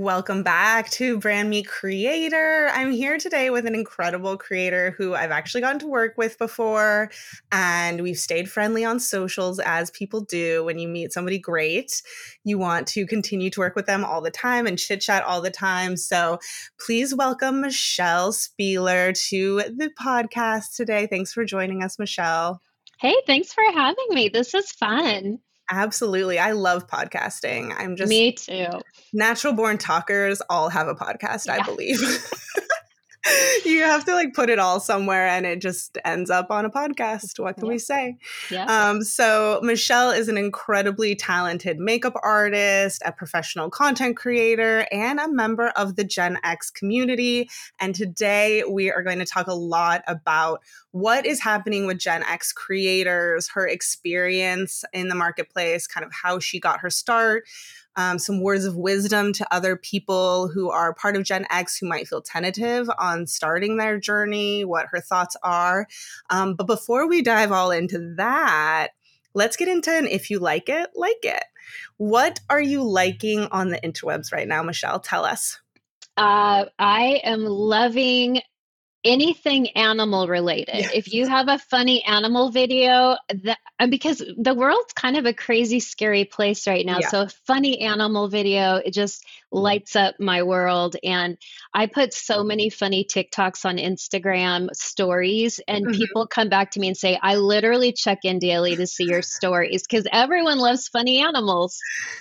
Welcome back to Brand Meet Creator. I'm here today with an incredible creator who I've actually gotten to work with before, and we've stayed friendly on socials as people do when you meet somebody great. You want to continue to work with them all the time and chit chat all the time. So please welcome Michelle Spieler to the podcast today. Thanks for joining us, Michelle. Hey, thanks for having me. This is fun. Absolutely. I love podcasting. I'm just Me too. Natural born talkers all have a podcast, yeah. I believe. you have to like put it all somewhere and it just ends up on a podcast. What can yeah. we say? Yeah. Um, so, Michelle is an incredibly talented makeup artist, a professional content creator, and a member of the Gen X community. And today we are going to talk a lot about what is happening with Gen X creators, her experience in the marketplace, kind of how she got her start um, some words of wisdom to other people who are part of Gen X who might feel tentative on starting their journey, what her thoughts are. Um, but before we dive all into that, let's get into an if you like it, like it. What are you liking on the interwebs right now, Michelle? Tell us. Uh, I am loving anything animal related. Yes. If you have a funny animal video, that because the world's kind of a crazy, scary place right now. Yeah. So a funny animal video, it just lights up my world. And I put so many funny TikToks on Instagram stories, and mm-hmm. people come back to me and say, I literally check in daily to see your stories because everyone loves funny animals.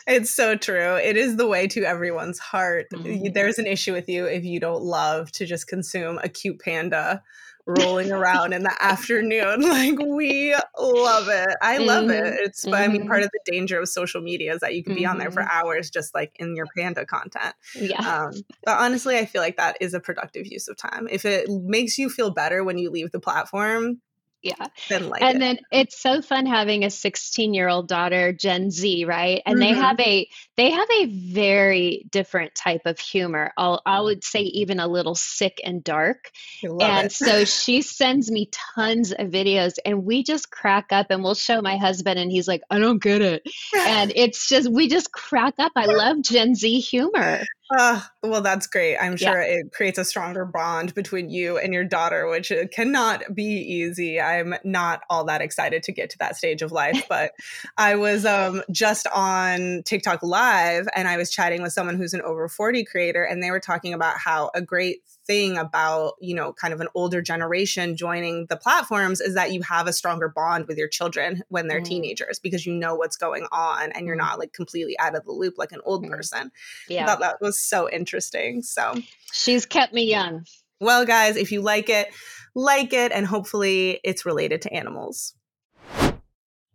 It's so true. It is the way to everyone's heart. Mm-hmm. There's an issue with you if you don't love to just consume a cute panda rolling around in the afternoon. Like we love it. I love mm-hmm. it. It's mm-hmm. I mean part mm-hmm. of the danger of social media is that you can be mm-hmm. on there for mm-hmm. hours just like in your panda content. Yeah. Um, but honestly, I feel like that is a productive use of time. If it makes you feel better when you leave the platform, yeah. Like and it. then it's so fun having a 16 year old daughter gen z right? And mm-hmm. they have a they have a very different type of humor. I'll, i would say even a little sick and dark. And so she sends me tons of videos and we just crack up and we'll show my husband and he's like i don't get it. And it's just we just crack up. I love gen z humor uh, well, that's great. I'm sure yeah. it creates a stronger bond between you and your daughter, which uh, cannot be easy. I'm not all that excited to get to that stage of life, but I was um, just on TikTok Live and I was chatting with someone who's an over 40 creator, and they were talking about how a great thing about you know kind of an older generation joining the platforms is that you have a stronger bond with your children when they're mm. teenagers because you know what's going on and you're mm. not like completely out of the loop like an old mm. person yeah I thought that was so interesting so she's kept me young well guys if you like it like it and hopefully it's related to animals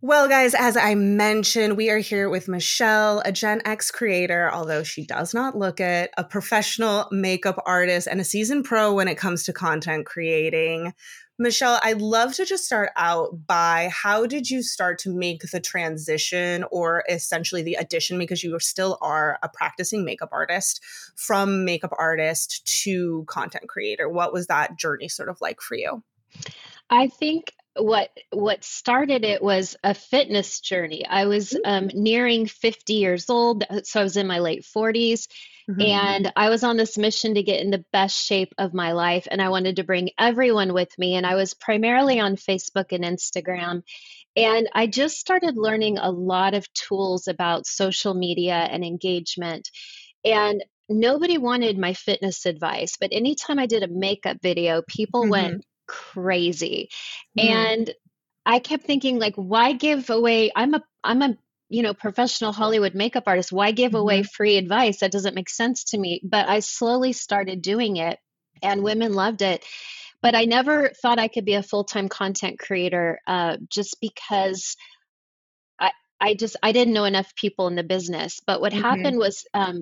well, guys, as I mentioned, we are here with Michelle, a Gen X creator, although she does not look it, a professional makeup artist, and a seasoned pro when it comes to content creating. Michelle, I'd love to just start out by how did you start to make the transition or essentially the addition, because you still are a practicing makeup artist, from makeup artist to content creator? What was that journey sort of like for you? I think what what started it was a fitness journey. I was mm-hmm. um, nearing 50 years old, uh, so I was in my late 40s. Mm-hmm. And I was on this mission to get in the best shape of my life. And I wanted to bring everyone with me. And I was primarily on Facebook and Instagram. And I just started learning a lot of tools about social media and engagement. And nobody wanted my fitness advice. But anytime I did a makeup video, people mm-hmm. went crazy. Mm. And I kept thinking like why give away I'm a I'm a you know professional Hollywood makeup artist why give mm-hmm. away free advice that doesn't make sense to me but I slowly started doing it and women loved it but I never thought I could be a full-time content creator uh, just because I I just I didn't know enough people in the business but what mm-hmm. happened was um,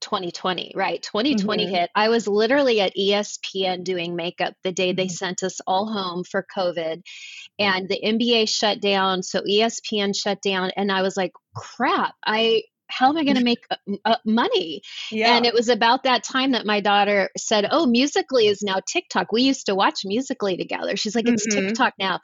2020, right? 2020 mm-hmm. hit. I was literally at ESPN doing makeup the day they mm-hmm. sent us all home for COVID and the NBA shut down. So ESPN shut down. And I was like, crap, I how am I going to make uh, uh, money? Yeah. And it was about that time that my daughter said, Oh, Musical.ly is now TikTok. We used to watch Musical.ly together. She's like, It's mm-hmm. TikTok now.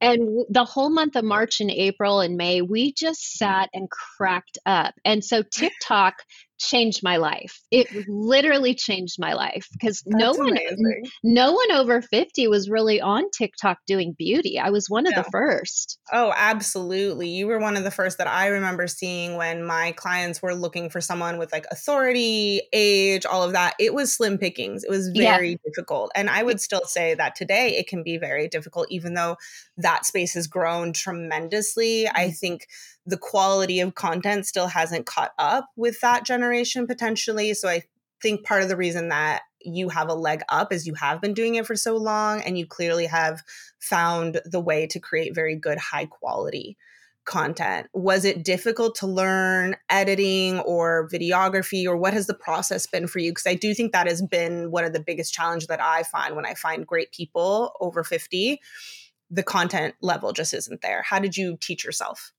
And w- the whole month of March and April and May, we just sat and cracked up. And so TikTok changed my life. It literally changed my life because no one amazing. no one over 50 was really on TikTok doing beauty. I was one of the first. Oh, absolutely. You were one of the first that I remember seeing when my clients were looking for someone with like authority, age, all of that. It was slim pickings. It was very yeah. difficult. And I would still say that today it can be very difficult even though that space has grown tremendously. I mm-hmm. think the quality of content still hasn't caught up with that generation potentially. So I think part of the reason that you have a leg up is you have been doing it for so long and you clearly have found the way to create very good high quality content. Was it difficult to learn editing or videography or what has the process been for you? Because i do think that has been one of the biggest challenge that i find when i find great people over 50 the content level just isn't there. How did you teach yourself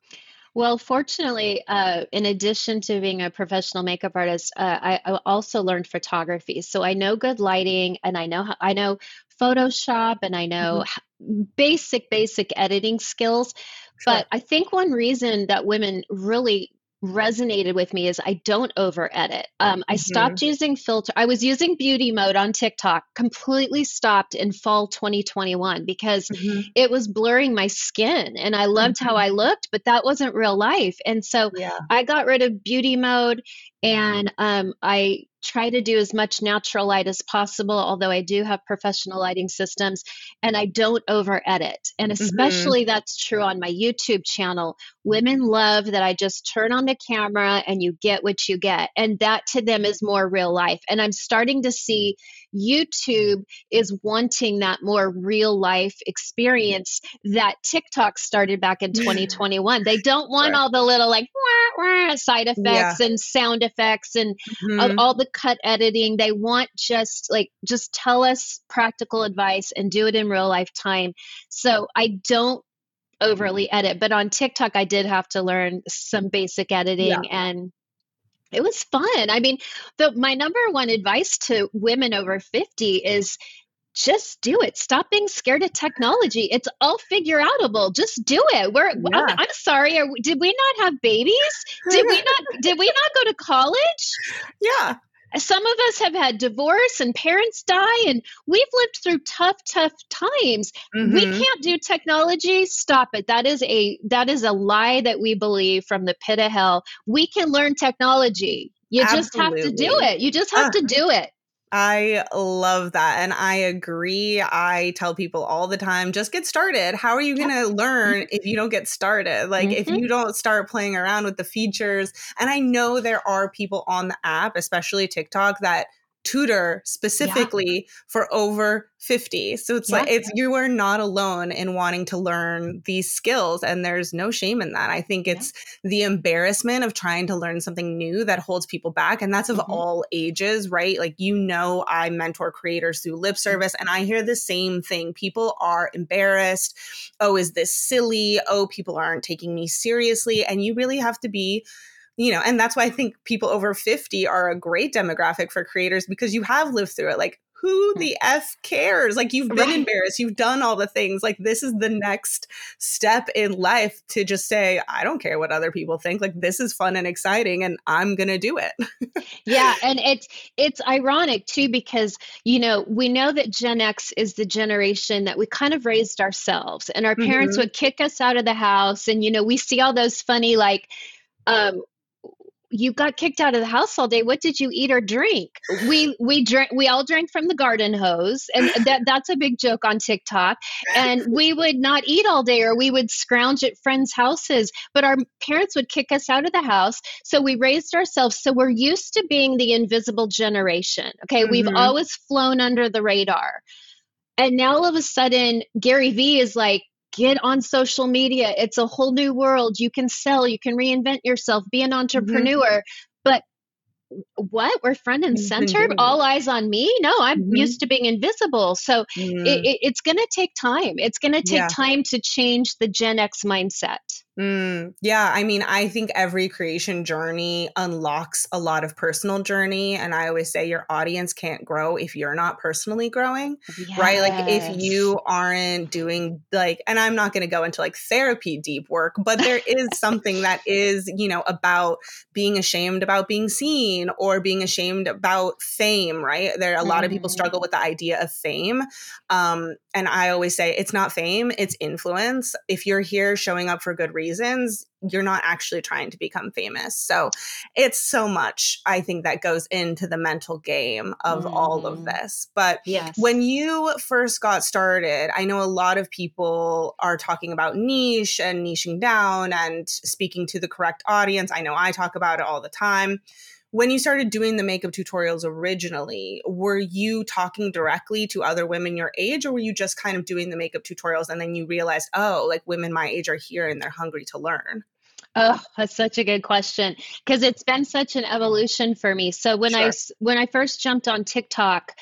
well, fortunately, uh, in addition to being a professional makeup artist, uh, I, I, also learned photography. So I know good lighting, and I know how, I know Photoshop, and I know mm-hmm. basic basic editing skills. Sure. But I think one reason that women really resonated with me is I don't over edit. Um, I mm-hmm. stopped using filter. I was using beauty mode on TikTok, completely stopped in fall 2021 because mm-hmm. it was blurring my skin and I loved mm-hmm. how I looked, but that wasn't real life. And so yeah. I got rid of beauty mode and um, I try to do as much natural light as possible, although I do have professional lighting systems, and I don't over edit. And mm-hmm. especially mm-hmm. that's true on my YouTube channel. Women love that I just turn on the camera and you get what you get. And that to them is more real life. And I'm starting to see YouTube is wanting that more real life experience that TikTok started back in 2021. they don't want right. all the little like wah, wah, side effects yeah. and sound effects and mm-hmm. all, all the cut editing. They want just like, just tell us practical advice and do it in real life time. So I don't overly edit, but on TikTok, I did have to learn some basic editing yeah. and it was fun. I mean, the my number one advice to women over 50 is just do it. Stop being scared of technology. It's all figure outable. Just do it. We're yeah. I'm, I'm, sorry. Are, did we not have babies? Did we not did we not go to college? Yeah some of us have had divorce and parents die and we've lived through tough tough times mm-hmm. we can't do technology stop it that is a that is a lie that we believe from the pit of hell we can learn technology you Absolutely. just have to do it you just have uh, to do it I love that. And I agree. I tell people all the time just get started. How are you going to learn if you don't get started? Like, mm-hmm. if you don't start playing around with the features. And I know there are people on the app, especially TikTok, that tutor specifically yeah. for over 50 so it's yeah. like it's you are not alone in wanting to learn these skills and there's no shame in that i think it's yeah. the embarrassment of trying to learn something new that holds people back and that's of mm-hmm. all ages right like you know i mentor creators through lip service and i hear the same thing people are embarrassed oh is this silly oh people aren't taking me seriously and you really have to be you know, and that's why I think people over 50 are a great demographic for creators because you have lived through it. Like, who hmm. the F cares? Like, you've been right. embarrassed, you've done all the things. Like, this is the next step in life to just say, I don't care what other people think. Like, this is fun and exciting, and I'm going to do it. yeah. And it's, it's ironic too, because, you know, we know that Gen X is the generation that we kind of raised ourselves, and our parents mm-hmm. would kick us out of the house. And, you know, we see all those funny, like, um, you got kicked out of the house all day. What did you eat or drink? We we drank. We all drank from the garden hose, and that that's a big joke on TikTok. And we would not eat all day, or we would scrounge at friends' houses. But our parents would kick us out of the house, so we raised ourselves. So we're used to being the invisible generation. Okay, mm-hmm. we've always flown under the radar. And now all of a sudden, Gary Vee is like, get on social media. It's a whole new world. You can sell, you can reinvent yourself, be an mm-hmm. entrepreneur. Mm-hmm. But what we're front and center all eyes on me no i'm mm-hmm. used to being invisible so it, it, it's going to take time it's going to take yeah. time to change the gen x mindset Mm, yeah, I mean, I think every creation journey unlocks a lot of personal journey. And I always say your audience can't grow if you're not personally growing, yes. right? Like, if you aren't doing, like, and I'm not going to go into like therapy deep work, but there is something that is, you know, about being ashamed about being seen or being ashamed about fame, right? There are a lot mm. of people struggle mm. with the idea of fame. Um, and I always say it's not fame, it's influence. If you're here showing up for good reasons, you're not actually trying to become famous. So it's so much, I think, that goes into the mental game of mm. all of mm-hmm. this. But yes. when you first got started, I know a lot of people are talking about niche and niching down and speaking to the correct audience. I know I talk about it all the time when you started doing the makeup tutorials originally, were you talking directly to other women your age, or were you just kind of doing the makeup tutorials and then you realized, oh, like women my age are here and they're hungry to learn? Oh, that's such a good question because it's been such an evolution for me. So when sure. I when I first jumped on TikTok,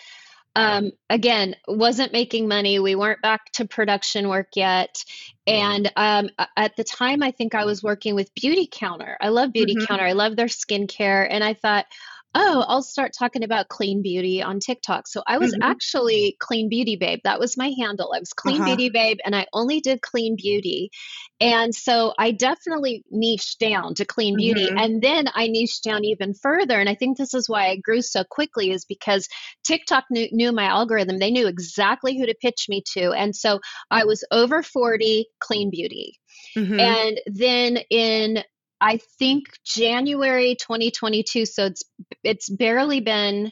um, again, wasn't making money. We weren't back to production work yet. And um, at the time, I think I was working with Beautycounter. I love Beauty mm-hmm. Counter. I love their skincare. And I thought, oh, I'll start talking about clean beauty on TikTok. So I was mm-hmm. actually Clean Beauty Babe. That was my handle. I was Clean uh-huh. Beauty Babe, and I only did clean beauty. And so I definitely niched down to clean beauty. Mm-hmm. And then I niched down even further. And I think this is why I grew so quickly, is because TikTok knew, knew my algorithm. They knew exactly who to pitch me to. And so I was over 40 clean beauty. Mm-hmm. And then in I think January 2022. So it's it's barely been.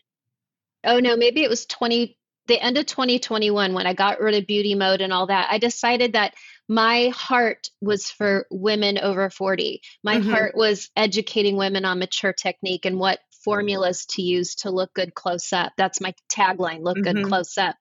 Oh no, maybe it was 20 the end of 2021 when I got rid of beauty mode and all that. I decided that my heart was for women over 40. My mm-hmm. heart was educating women on mature technique and what formulas to use to look good close up. That's my tagline, look mm-hmm. good close up.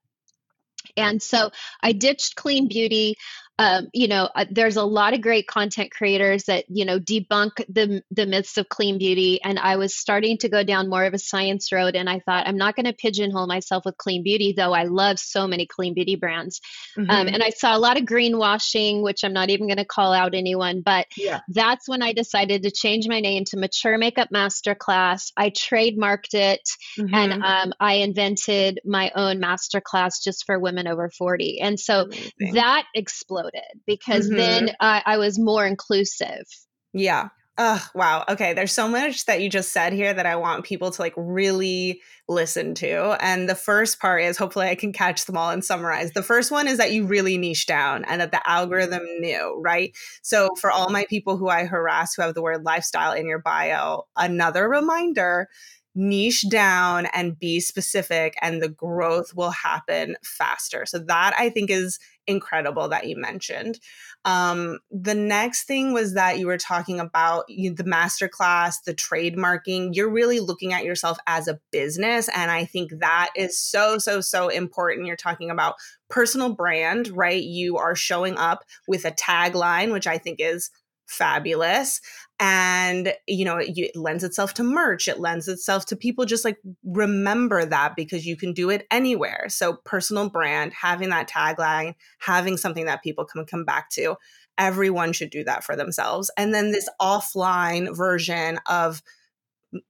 And so I ditched clean beauty um, you know, uh, there's a lot of great content creators that you know debunk the the myths of clean beauty, and I was starting to go down more of a science road. And I thought I'm not going to pigeonhole myself with clean beauty, though I love so many clean beauty brands. Um, mm-hmm. Um, and I saw a lot of greenwashing, which I'm not even going to call out anyone, but yeah. that's when I decided to change my name to Mature Makeup Masterclass. I trademarked it, mm-hmm. and um, I invented my own masterclass just for women over 40. And so Amazing. that exploded exploded because mm-hmm. then I, I was more inclusive. Yeah. Oh, wow. Okay. There's so much that you just said here that I want people to like really listen to. And the first part is hopefully I can catch them all and summarize. The first one is that you really niche down and that the algorithm knew, right? So for all my people who I harass who have the word lifestyle in your bio, another reminder niche down and be specific and the growth will happen faster. So that I think is incredible that you mentioned. Um, the next thing was that you were talking about you, the masterclass, the trademarking. You're really looking at yourself as a business. And I think that is so, so, so important. You're talking about personal brand, right? You are showing up with a tagline, which I think is fabulous and you know it, it, lends itself to merch it lends itself to people just like remember that because you can do it anywhere. So personal brand having that tagline having something that people can come back to everyone should do that for themselves. And then this offline version of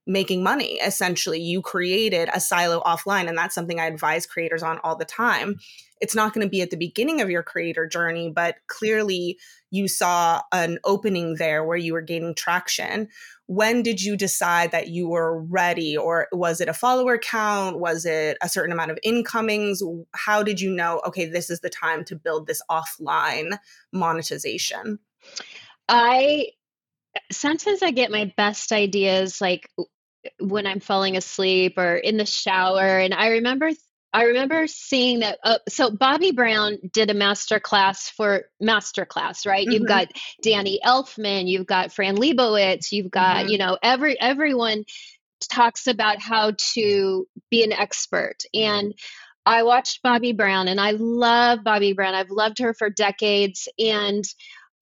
making money essentially. You created a silo offline and that's something i advise creators on all the time. It's not going to be at the beginning of your creator journey but clearly you saw an opening there where you were gaining traction. When did you decide that you were ready or was it a follower count? Was it a certain amount of incomings? How did you know okay this is the time to build this offline monetization? I sometimes I get my best ideas like when I'm falling asleep or in the shower. And I remember I remember seeing that. Uh, so Bobbi Brown did a master class for master class, right? Mm-hmm. You've got Danny Elfman, you've got Fran Lebowitz, you've got mm-hmm. you know every everyone talks about how to be an expert and. I watched Bobbi Brown and I love Bobbi Brown. I've loved her for decades. And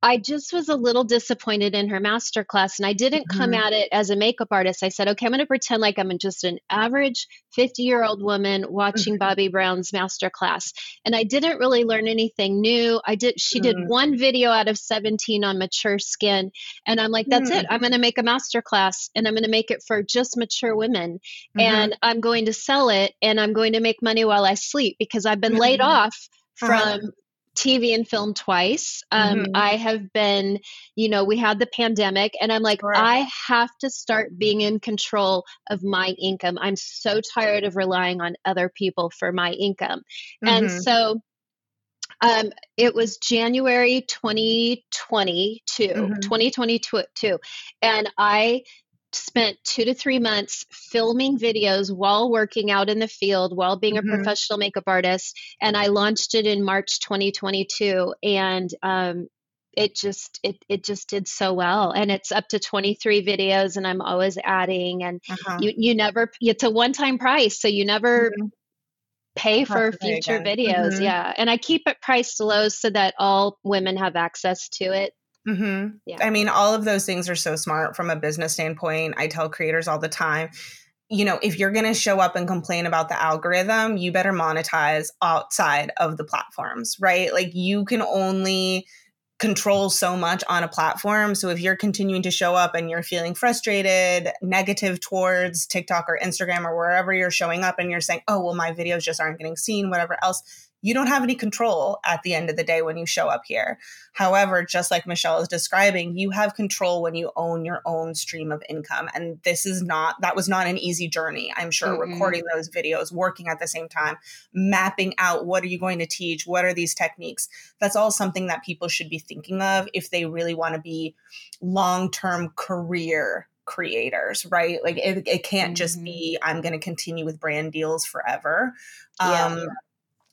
I just was a little disappointed in her master class and I didn't come mm-hmm. at it as a makeup artist. I said, okay, I'm going to pretend like I'm just an average 50 year old woman watching mm-hmm. Bobbi Brown's master class. And I didn't really learn anything new. I did, she mm-hmm. did one video out of 17 on mature skin. And I'm like, that's it. Mm. I'm going to make a master class and I'm going to make it for just mature women. Mm-hmm. And I'm going to sell it and I'm going to make money while I sleep because I've been laid mm-hmm. off uh-huh. from. TV and film twice. Um, mm-hmm. I have been, you know, we had the pandemic, and I'm like, right. I have to start being in control of my income. I'm so tired of relying on other people for my income. Mm-hmm. And so um, it was January 2022, mm-hmm. 2022, and I spent two to three months filming videos while working out in the field, while being mm-hmm. a professional makeup artist. And I launched it in March 2022. And um, it just it it just did so well and it's up to 23 videos and i'm always adding and uh-huh. you you never it's a one time price so you never mm-hmm. pay for future videos mm-hmm. yeah and i keep it priced low so that all women have access to it Mm-hmm. Yeah. I mean, all of those things are so smart from a business standpoint. I tell creators all the time, you know, if you're going to show up and complain about the algorithm, you better monetize outside of the platforms, right? Like you can only control so much on a platform. So if you're continuing to show up and you're feeling frustrated, negative towards TikTok or Instagram or wherever you're showing up and you're saying, "Oh, well my videos just aren't getting seen, whatever else." You don't have any control at the end of the day when you show up here. However, just like Michelle is describing, you have control when you own your own stream of income. And this is not, that was not an easy journey. I'm sure mm-hmm. recording those videos, working at the same time, mapping out what are you going to teach? What are these techniques? That's all something that people should be thinking of if they really want to be long term career creators, right? Like it, it can't mm-hmm. just be, I'm going to continue with brand deals forever. Yeah. Um,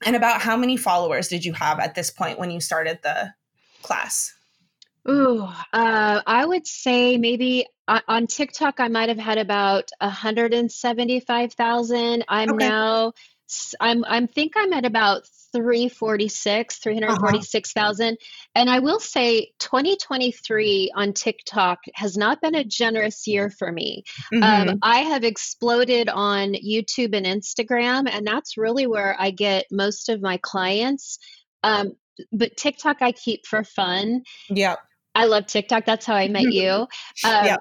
and about how many followers did you have at this point when you started the class? Ooh, uh, I would say maybe uh, on TikTok I might have had about 175,000. I'm okay. now I'm I'm think I'm at about 346, 346,000. Uh-huh. And I will say 2023 on TikTok has not been a generous year for me. Um, mm-hmm. Um, I have exploded on YouTube and Instagram, and that's really where I get most of my clients. Um, but TikTok I keep for fun. Yeah. I love TikTok. That's how I met you. Um, yeah.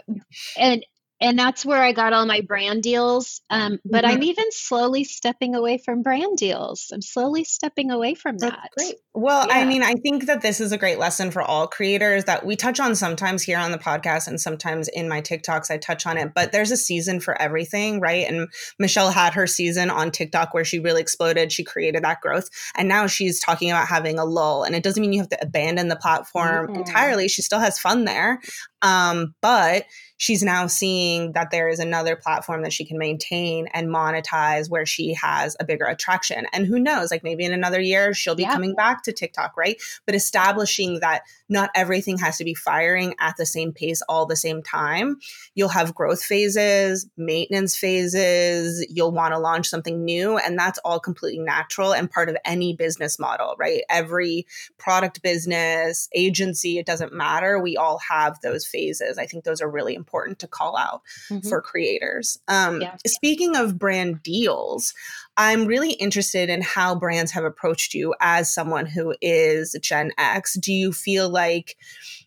And and that's where I got all my brand deals. Um, but mm-hmm. I'm even slowly stepping away from brand deals. I'm slowly stepping away from that. That's great. Well, yeah. I mean, I think that this is a great lesson for all creators that we touch on sometimes here on the podcast and sometimes in my TikToks, I touch on it. But there's a season for everything, right? And Michelle had her season on TikTok where she really exploded. She created that growth. And now she's talking about having a lull. And it doesn't mean you have to abandon the platform mm-hmm. entirely. She still has fun there. Um, but she's now seeing that there is another platform that she can maintain and monetize where she has a bigger attraction. And who knows, like maybe in another year, she'll be yeah. coming back to TikTok, right? But establishing that not everything has to be firing at the same pace all the same time. You'll have growth phases, maintenance phases, you'll want to launch something new. And that's all completely natural and part of any business model, right? Every product business, agency, it doesn't matter. We all have those phases. I think those are really important to call out mm-hmm. for creators. Um, yeah. Speaking of brand deals, I'm really interested in how brands have approached you as someone who is Gen X. Do you feel like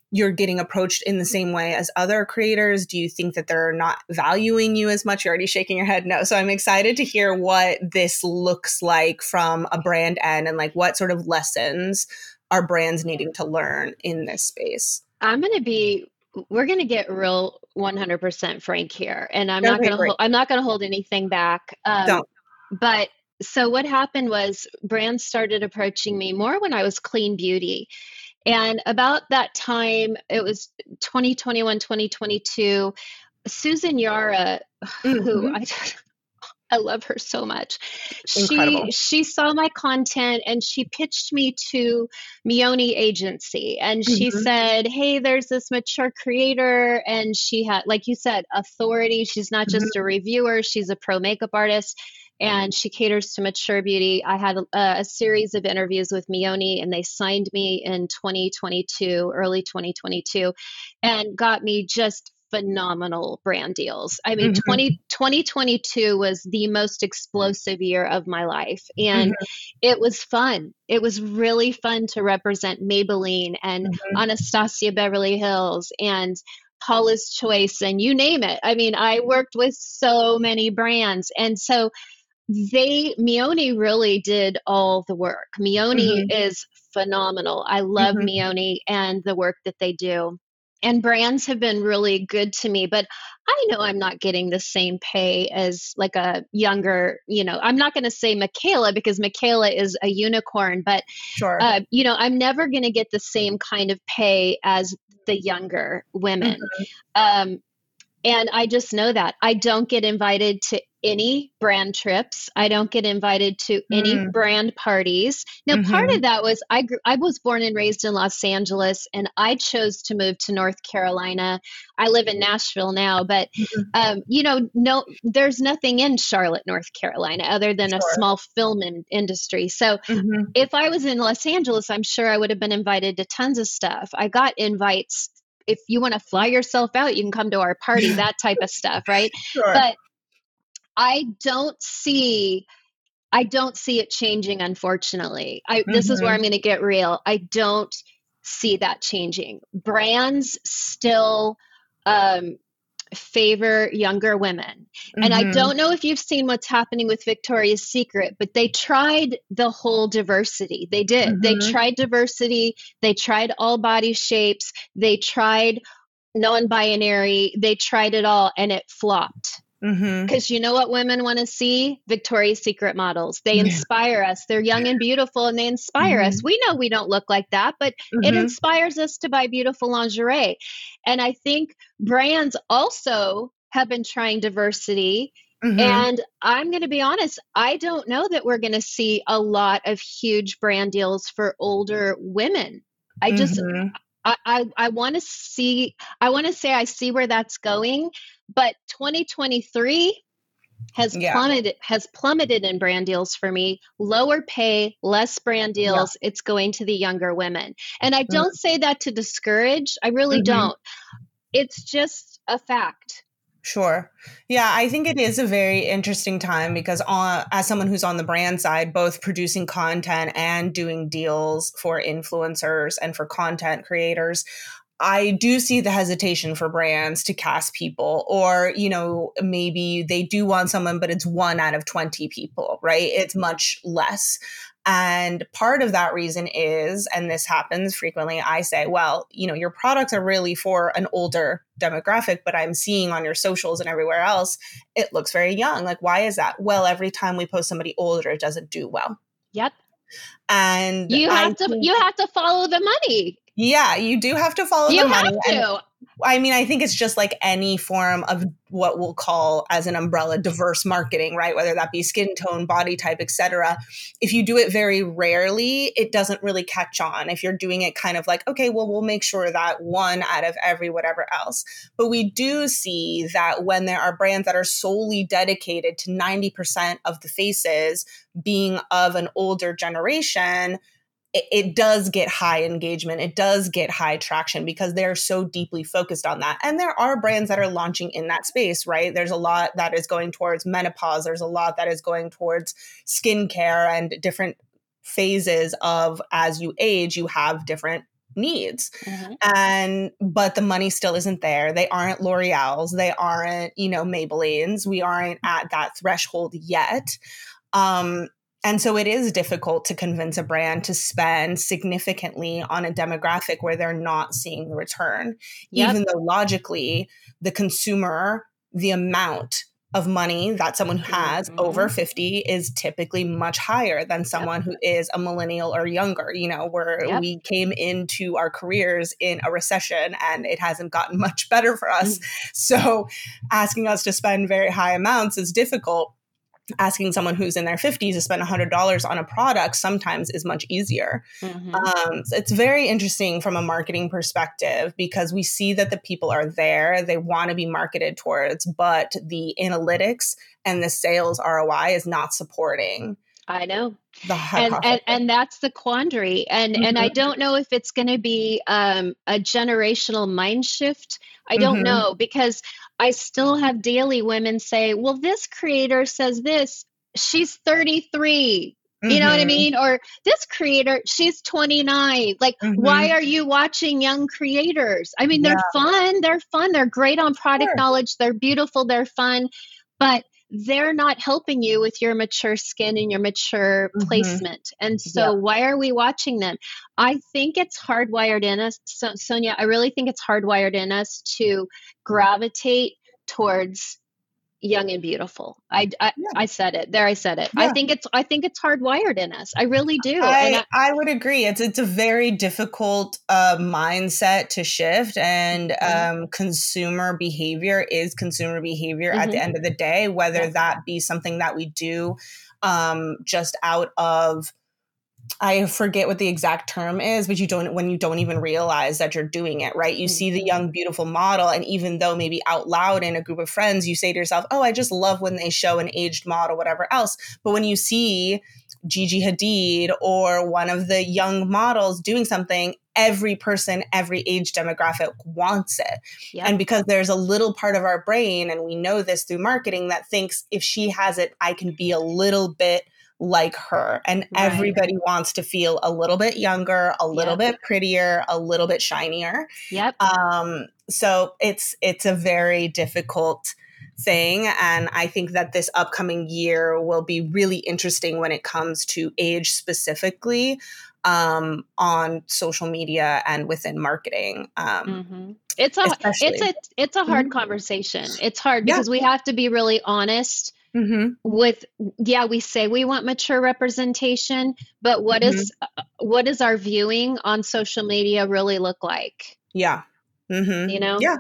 you're getting approached in the same way as other creators? Do you think that they're not valuing you as much? You're already shaking your head no. So I'm excited to hear what this looks like from a brand end and like what sort of lessons are brands needing to learn in this space. I'm going to be we're going to get real 100% frank here and i'm not going to i'm not going to hold anything back um, Don't. But so what happened was brands started approaching me more when i was clean beauty and about that time it was 2021 2022 susan yara mm-hmm. who i I love her so much. Incredible. She she saw my content and she pitched me to Mioni Agency and she mm-hmm. said, "Hey, there's this mature creator and she had like you said, authority. She's not just mm-hmm. a reviewer, she's a pro makeup artist." And she caters to mature beauty. I had a, a series of interviews with Meoni, and they signed me in 2022, early 2022, and got me just phenomenal brand deals. I mean, mm-hmm. 20, 2022 was the most explosive year of my life. And mm-hmm. it was fun. It was really fun to represent Maybelline and mm-hmm. Anastasia Beverly Hills and Paula's Choice and you name it. I mean, I worked with so many brands. And so they, Meoni really did all the work. Meoni mm-hmm. is phenomenal. I love mm-hmm. Meoni and the work that they do and brands have been really good to me but i know i'm not getting the same pay as like a younger you know i'm not going to say mikayla because mikayla is a unicorn but sure uh, you know i'm never going to get the same kind of pay as the younger women mm-hmm. um, and I just know that I don't get invited to any brand trips. I don't get invited to any mm. brand parties. Now, mm-hmm. part of that was I grew, I was born and raised in Los Angeles, and I chose to move to North Carolina. I live in Nashville now, but mm-hmm. um, you know, no, there's nothing in Charlotte, North Carolina, other than sure. a small film in, industry. So, mm-hmm. if I was in Los Angeles, I'm sure I would have been invited to tons of stuff. I got invites if you want to fly yourself out, you can come to our party, that type of stuff, right? Sure. But I don't see I don't see it changing unfortunately. I mm-hmm. this is where mm-hmm. I'm going to get real. I don't see that changing. Brands still um favor younger women. Mm-hmm. And I mm-hmm. don't know if you've seen what's happening with Victoria's Secret, but they tried the whole diversity. They did. Mm-hmm. They tried diversity, they tried all body shapes, they tried non binary, they tried it all, and it flopped. Mm-hmm. Because mm-hmm. you know what women want to see? Victoria's Secret models. They inspire us. They're young and beautiful and they inspire mm-hmm. us. We know we don't look like that, but mm-hmm. it inspires us to buy beautiful lingerie. And I think brands also have been trying diversity. Mm-hmm. And I'm going to be honest, I don't know that we're going to see a lot of huge brand deals for older women. I just, mm-hmm. I, I, I want to see, I want to say I see where that's going, but 2023 has yeah. plummeted has plummeted in brand deals for me lower pay less brand deals yeah. it's going to the younger women and i mm. don't mm-hmm. say that to discourage i really mm-hmm. don't it's just a fact Sure. Yeah, I think it is a very interesting time because on, as someone who's on the brand side, both producing content and doing deals for influencers and for content creators, I do see the hesitation for brands to cast people, or, you know, maybe they do want someone, but it's one out of 20 people, right? It's much less. And part of that reason is, and this happens frequently, I say, well, you know, your products are really for an older demographic, but I'm seeing on your socials and everywhere else, it looks very young. Like, why is that? Well, every time we post somebody older, it doesn't do well. Yep. And you have I to think, you have to follow the money. Yeah, you do have to follow you the money. have to. I mean, I think it's just like any form of what we'll call as an umbrella diverse marketing, right? Whether that be skin tone, body type, etc. If you do it very rarely, it doesn't really catch on. If you're doing it kind of like, okay, well, we'll make sure that one out of every whatever else. But we do see that when there are brands that are solely dedicated to 90% of the faces being of an older generation, it, it does get high engagement. It does get high traction because they're so deeply focused on that. And there are brands that are launching in that space, right? There's a lot that is going towards menopause. There's a lot that is going towards skincare and different phases of as you age, you have different needs. Mm-hmm. And but the money still isn't there. They aren't L'Oreal's, they aren't, you know, Maybelline's. We aren't at that threshold yet. Um, and so it is difficult to convince a brand to spend significantly on a demographic where they're not seeing the return, yep. even though logically the consumer, the amount of money that someone who has mm-hmm. over 50 is typically much higher than someone yep. who is a millennial or younger, you know, where yep. we came into our careers in a recession and it hasn't gotten much better for us. Mm-hmm. So asking us to spend very high amounts is difficult asking someone who's in their 50s to spend $100 on a product sometimes is much easier. Mm-hmm. Um, so it's very interesting from a marketing perspective because we see that the people are there, they want to be marketed towards, but the analytics and the sales ROI is not supporting. I know. And, and, and that's the quandary and mm-hmm. and I mm-hmm. don't know if it's going to be um, a generational mind shift. I don't mm-hmm. know because I still have daily women say, "Well, this creator says this. She's 33." Mm-hmm. You know what I mm-hmm. mean? Or this creator, she's 29. Like, why mm-hmm. are you watching young creators? I mean, they're fun. They're fun. They're great on product sure. knowledge. They're beautiful. They're fun. But they're not helping you with your mature skin and your mature mm-hmm. placement. And so, yeah. why are we watching them? I think it's hardwired in us. So, Sonia, I really think it's hardwired in us to gravitate towards young and beautiful. I, I, yeah. I said it there. I said it. Yeah. I think it's I think it's hardwired in us. I really do. I, I, I, would agree. It's it's a very difficult uh, mindset to shift, and mm-hmm. um, consumer behavior is consumer behavior mm-hmm. at the mm-hmm. end of the day. Whether yeah. that be something that we do um, just out of I forget what the exact term is, but you don't when you don't even realize that you're doing it, right? You mm-hmm. see the mm-hmm. young, beautiful model, and even though maybe out loud in a group of friends, you say to yourself, Oh, I just love when they show an aged model, whatever else. But when you see Gigi Hadid or one of the young models doing something, every person, every age demographic wants it. Yep. And because there's a little part of our brain, and we know this through marketing, that thinks if she has it, I can be a little bit like her and right. everybody wants to feel a little bit younger a little yep. bit prettier a little bit shinier yep um so it's it's a very difficult thing and i think that this upcoming year will be really interesting when it comes to age specifically um, on social media and within marketing um, mm-hmm. it's a especially. it's a it's a hard mm-hmm. conversation it's hard because yeah. we have to be really honest Mm-hmm. with yeah we say we want mature representation but what mm-hmm. is uh, what does our viewing on social media really look like yeah mm-hmm. you know yeah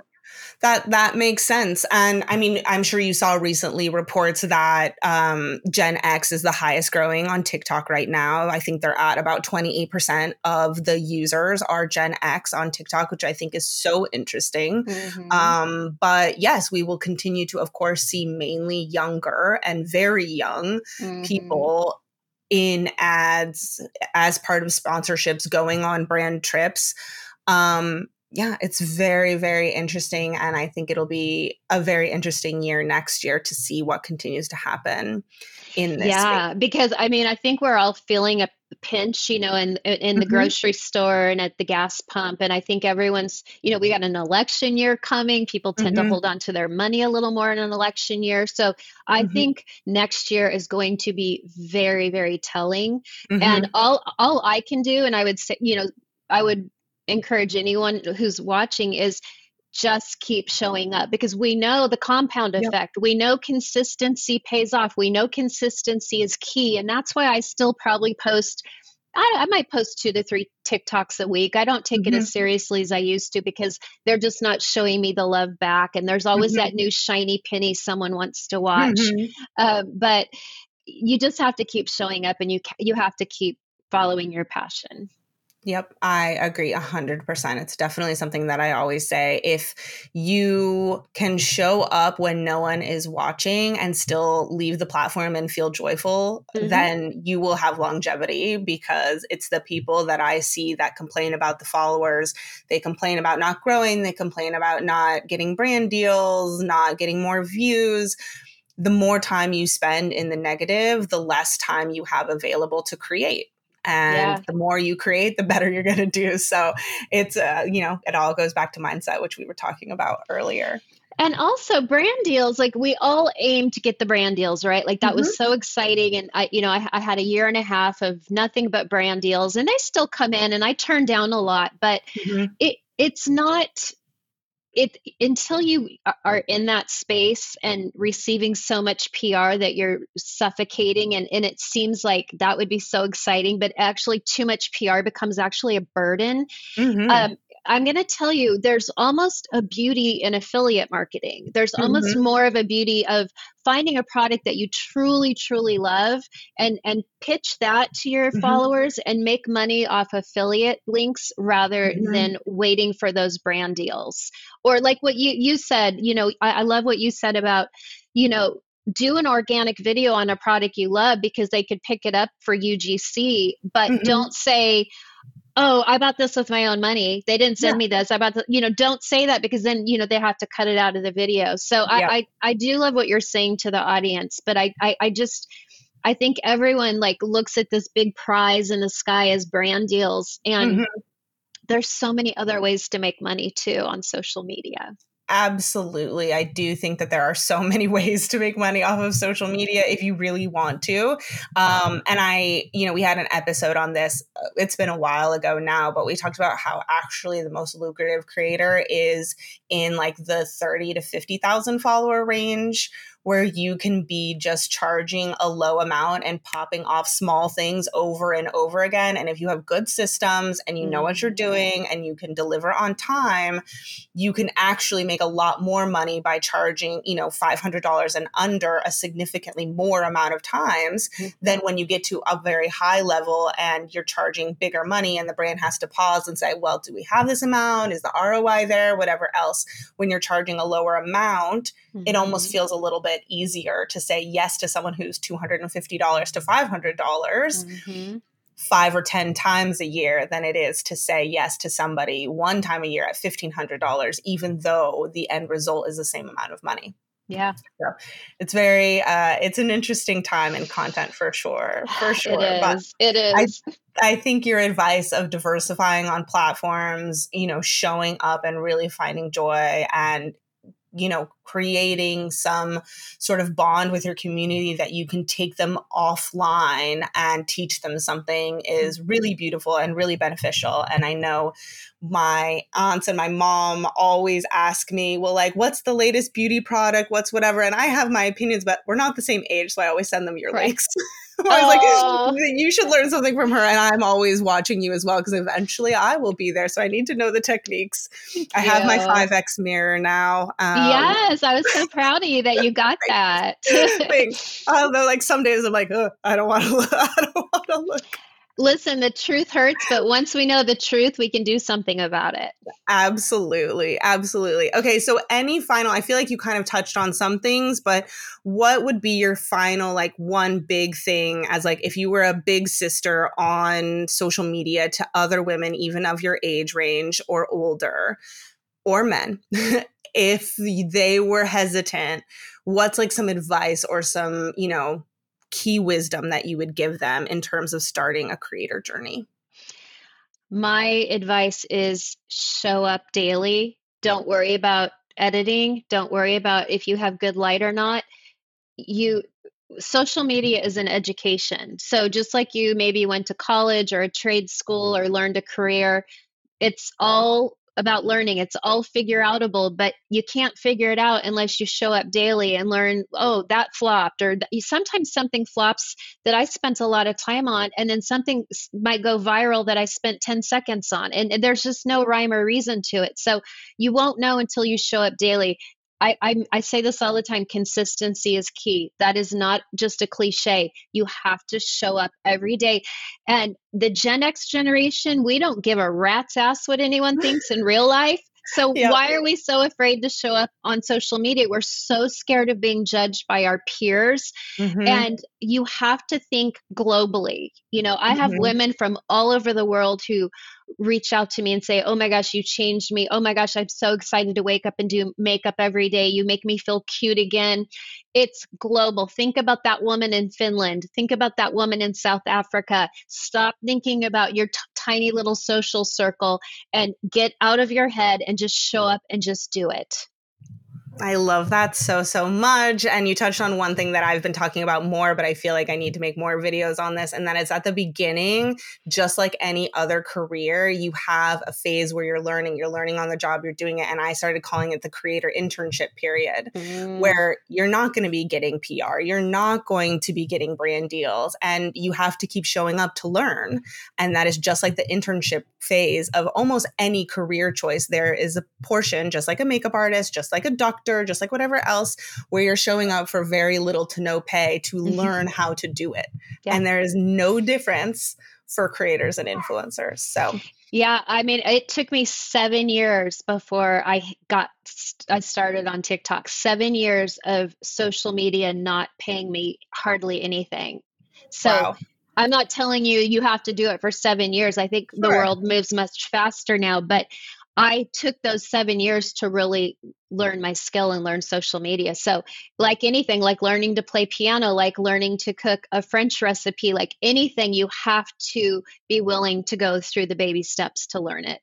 that that makes sense and i mean i'm sure you saw recently reports that um, gen x is the highest growing on tiktok right now i think they're at about 28% of the users are gen x on tiktok which i think is so interesting mm-hmm. um, but yes we will continue to of course see mainly younger and very young mm-hmm. people in ads as part of sponsorships going on brand trips um, yeah, it's very, very interesting. And I think it'll be a very interesting year next year to see what continues to happen in this. Yeah, space. because I mean, I think we're all feeling a pinch, you know, in in the mm-hmm. grocery store and at the gas pump. And I think everyone's, you know, we got an election year coming. People tend mm-hmm. to hold on to their money a little more in an election year. So I mm-hmm. think next year is going to be very, very telling. And mm-hmm. all all I can do, and I would say, you know, I would encourage anyone who's watching is just keep showing up because we know the compound effect. Yep. We know consistency pays off. We know consistency is key. And that's why I still probably post, I, I might post two to three TikToks a week. I don't take mm-hmm. it as mm-hmm. seriously as I used to because they're just not showing me the love back. And there's always mm-hmm. that new shiny penny someone wants to watch. Mm-hmm. Uh, but you just have to keep showing up and you, you have to keep following your passion. Yep, I agree 100%. It's definitely something that I always say. If you can show up when no one is watching and still leave the platform and feel joyful, mm-hmm. then you will have longevity because it's the people that I see that complain about the followers. They complain about not growing, they complain about not getting brand deals, not getting more views the more time you spend in the negative, the less time you have available to create and yeah. the more you create the better you're going to do so it's uh, you know it all goes back to mindset which we were talking about earlier and also brand deals like we all aim to get the brand deals right like that mm-hmm. was so exciting and i you know I, I, had a year and a half of nothing but brand deals and they still come in and i turn down a lot but mm-hmm. it it's not it until you are in that space and receiving so much PR that you're suffocating and, and it seems like that would be so exciting, but actually too much PR becomes actually a burden. Mm-hmm. Um, I'm going to tell you, there's almost a beauty in affiliate marketing. There's almost mm-hmm. more of a beauty of finding a product that you truly, truly love and, and pitch that to your mm-hmm. followers and make money off affiliate links rather mm-hmm. than waiting for those brand deals. Or like what you, you said, you know, I, I love what you said about, you know, do an organic video on a product you love because they could pick it up for UGC, but mm-hmm. don't say, oh, I bought this with my own money. They didn't send yeah. me this. I bought the, you know, don't say that because then, you know, they have to cut it out of the video. So yeah. I, I, I, do love what you're saying to the audience, but I, I, I just, I think everyone like looks at this big prize in the sky as brand deals and mm-hmm. there's so many other ways to make money too on social media. Absolutely. I do think that there are so many ways to make money off of social media if you really want to. Um, and I, you know, we had an episode on this. Uh, it's been a while ago now, but we talked about how actually the most lucrative creator is in like the 30 to 50,000 follower range where you can be just charging a low amount and popping off small things over and over again. And if you have good systems and you know what you're mm-hmm. doing and you can deliver on time, you can actually make a lot more money by charging, you know, $500 and under a significantly more amount of times mm-hmm. than when you get to a very high level and you're charging bigger money and the brand has to pause and say, well, do we have this amount? Is the ROI there? Whatever else. When you're charging a lower amount, mm-hmm. it almost mm-hmm. feels a little bit bit easier to say yes to someone who's $250 to $500 mm-hmm. five or 10 times a year than it is to say yes to somebody one time a year at $1,500, even though the end result is the same amount of money. Yeah. So it's very uh it's an interesting time in content for sure. For sure. It is. But it is. I, I think your advice of diversifying on platforms, you know, showing up and really finding joy and you know creating some sort of bond with your community that you can take them offline and teach them something is mm-hmm. really beautiful and really beneficial and i know my aunts and my mom always ask me well like what's the latest beauty product what's whatever and i have my opinions but we're not the same age so i always send them your right. links I was like, you should learn something from her. And I'm always watching you as well because eventually I will be there. So I need to know the techniques. I have my 5X mirror now. Um, yes, I was so proud of you that you got that. Although, like some days I'm like, oh, I don't want to. look. I don't want to look. Listen, the truth hurts, but once we know the truth, we can do something about it. Absolutely. Absolutely. Okay. So, any final, I feel like you kind of touched on some things, but what would be your final, like, one big thing as, like, if you were a big sister on social media to other women, even of your age range or older, or men, if they were hesitant, what's like some advice or some, you know, key wisdom that you would give them in terms of starting a creator journey? My advice is show up daily. Don't worry about editing. Don't worry about if you have good light or not. You social media is an education. So just like you maybe went to college or a trade school or learned a career, it's all about learning. It's all figure outable, but you can't figure it out unless you show up daily and learn, oh, that flopped. Or sometimes something flops that I spent a lot of time on, and then something might go viral that I spent 10 seconds on. And, and there's just no rhyme or reason to it. So you won't know until you show up daily. I, I, say this all the time consistency is key. That is not just a cliche. You have to show up every day. And the Gen X generation, we don't give a rat's ass what anyone thinks in real life. So why are we so afraid to show up on social media? We're so scared of being judged by our peers. Mm-hmm. And you have to think globally. You know, I have mm-hmm. women from all over the world who reach out to me and say, Oh my gosh, you changed me. Oh my gosh, I'm so excited to wake up and do makeup every day. You make me feel cute again. It's global. Think about that woman in Finland. Think about that woman in South Africa. Stop thinking about your t- tiny little social circle and get out of your head and just show mm. up and just do it. I love that so, so much. And you touched on one thing that I've been talking about more, but I feel like I need to make more videos on this. And that is at the beginning, just like any other career, you have a phase where you're learning, you're learning on the job, you're doing it. And I started calling it the creator internship period, mm. where you're not going to be getting PR, you're not going to be getting brand deals, and you have to keep showing up to learn. And that is just like the internship phase of almost any career choice. There is a portion, just like a makeup artist, just like a doctor doctor, just like whatever else, where you're showing up for very little to no pay to mm-hmm. learn how to do it. Yeah. And there is no difference for creators and influencers. So, yeah, I mean, it took me seven years before I got, I started on TikTok, seven years of social media not paying me hardly anything. So, wow. I'm not telling you you have to do it for seven years. I think sure. the world moves much faster now, but I took those seven years to really learn my skill and learn social media. So, like anything, like learning to play piano, like learning to cook a French recipe, like anything, you have to be willing to go through the baby steps to learn it.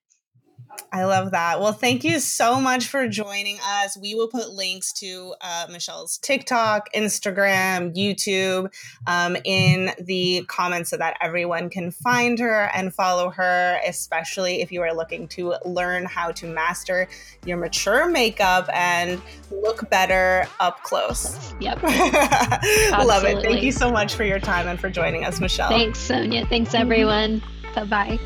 I love that. Well, thank you so much for joining us. We will put links to uh, Michelle's TikTok, Instagram, YouTube um, in the comments so that everyone can find her and follow her, especially if you are looking to learn how to master your mature makeup and look better up close. Yep. love it. Thank you so much for your time and for joining us, Michelle. Thanks, Sonia. Thanks, everyone. bye bye.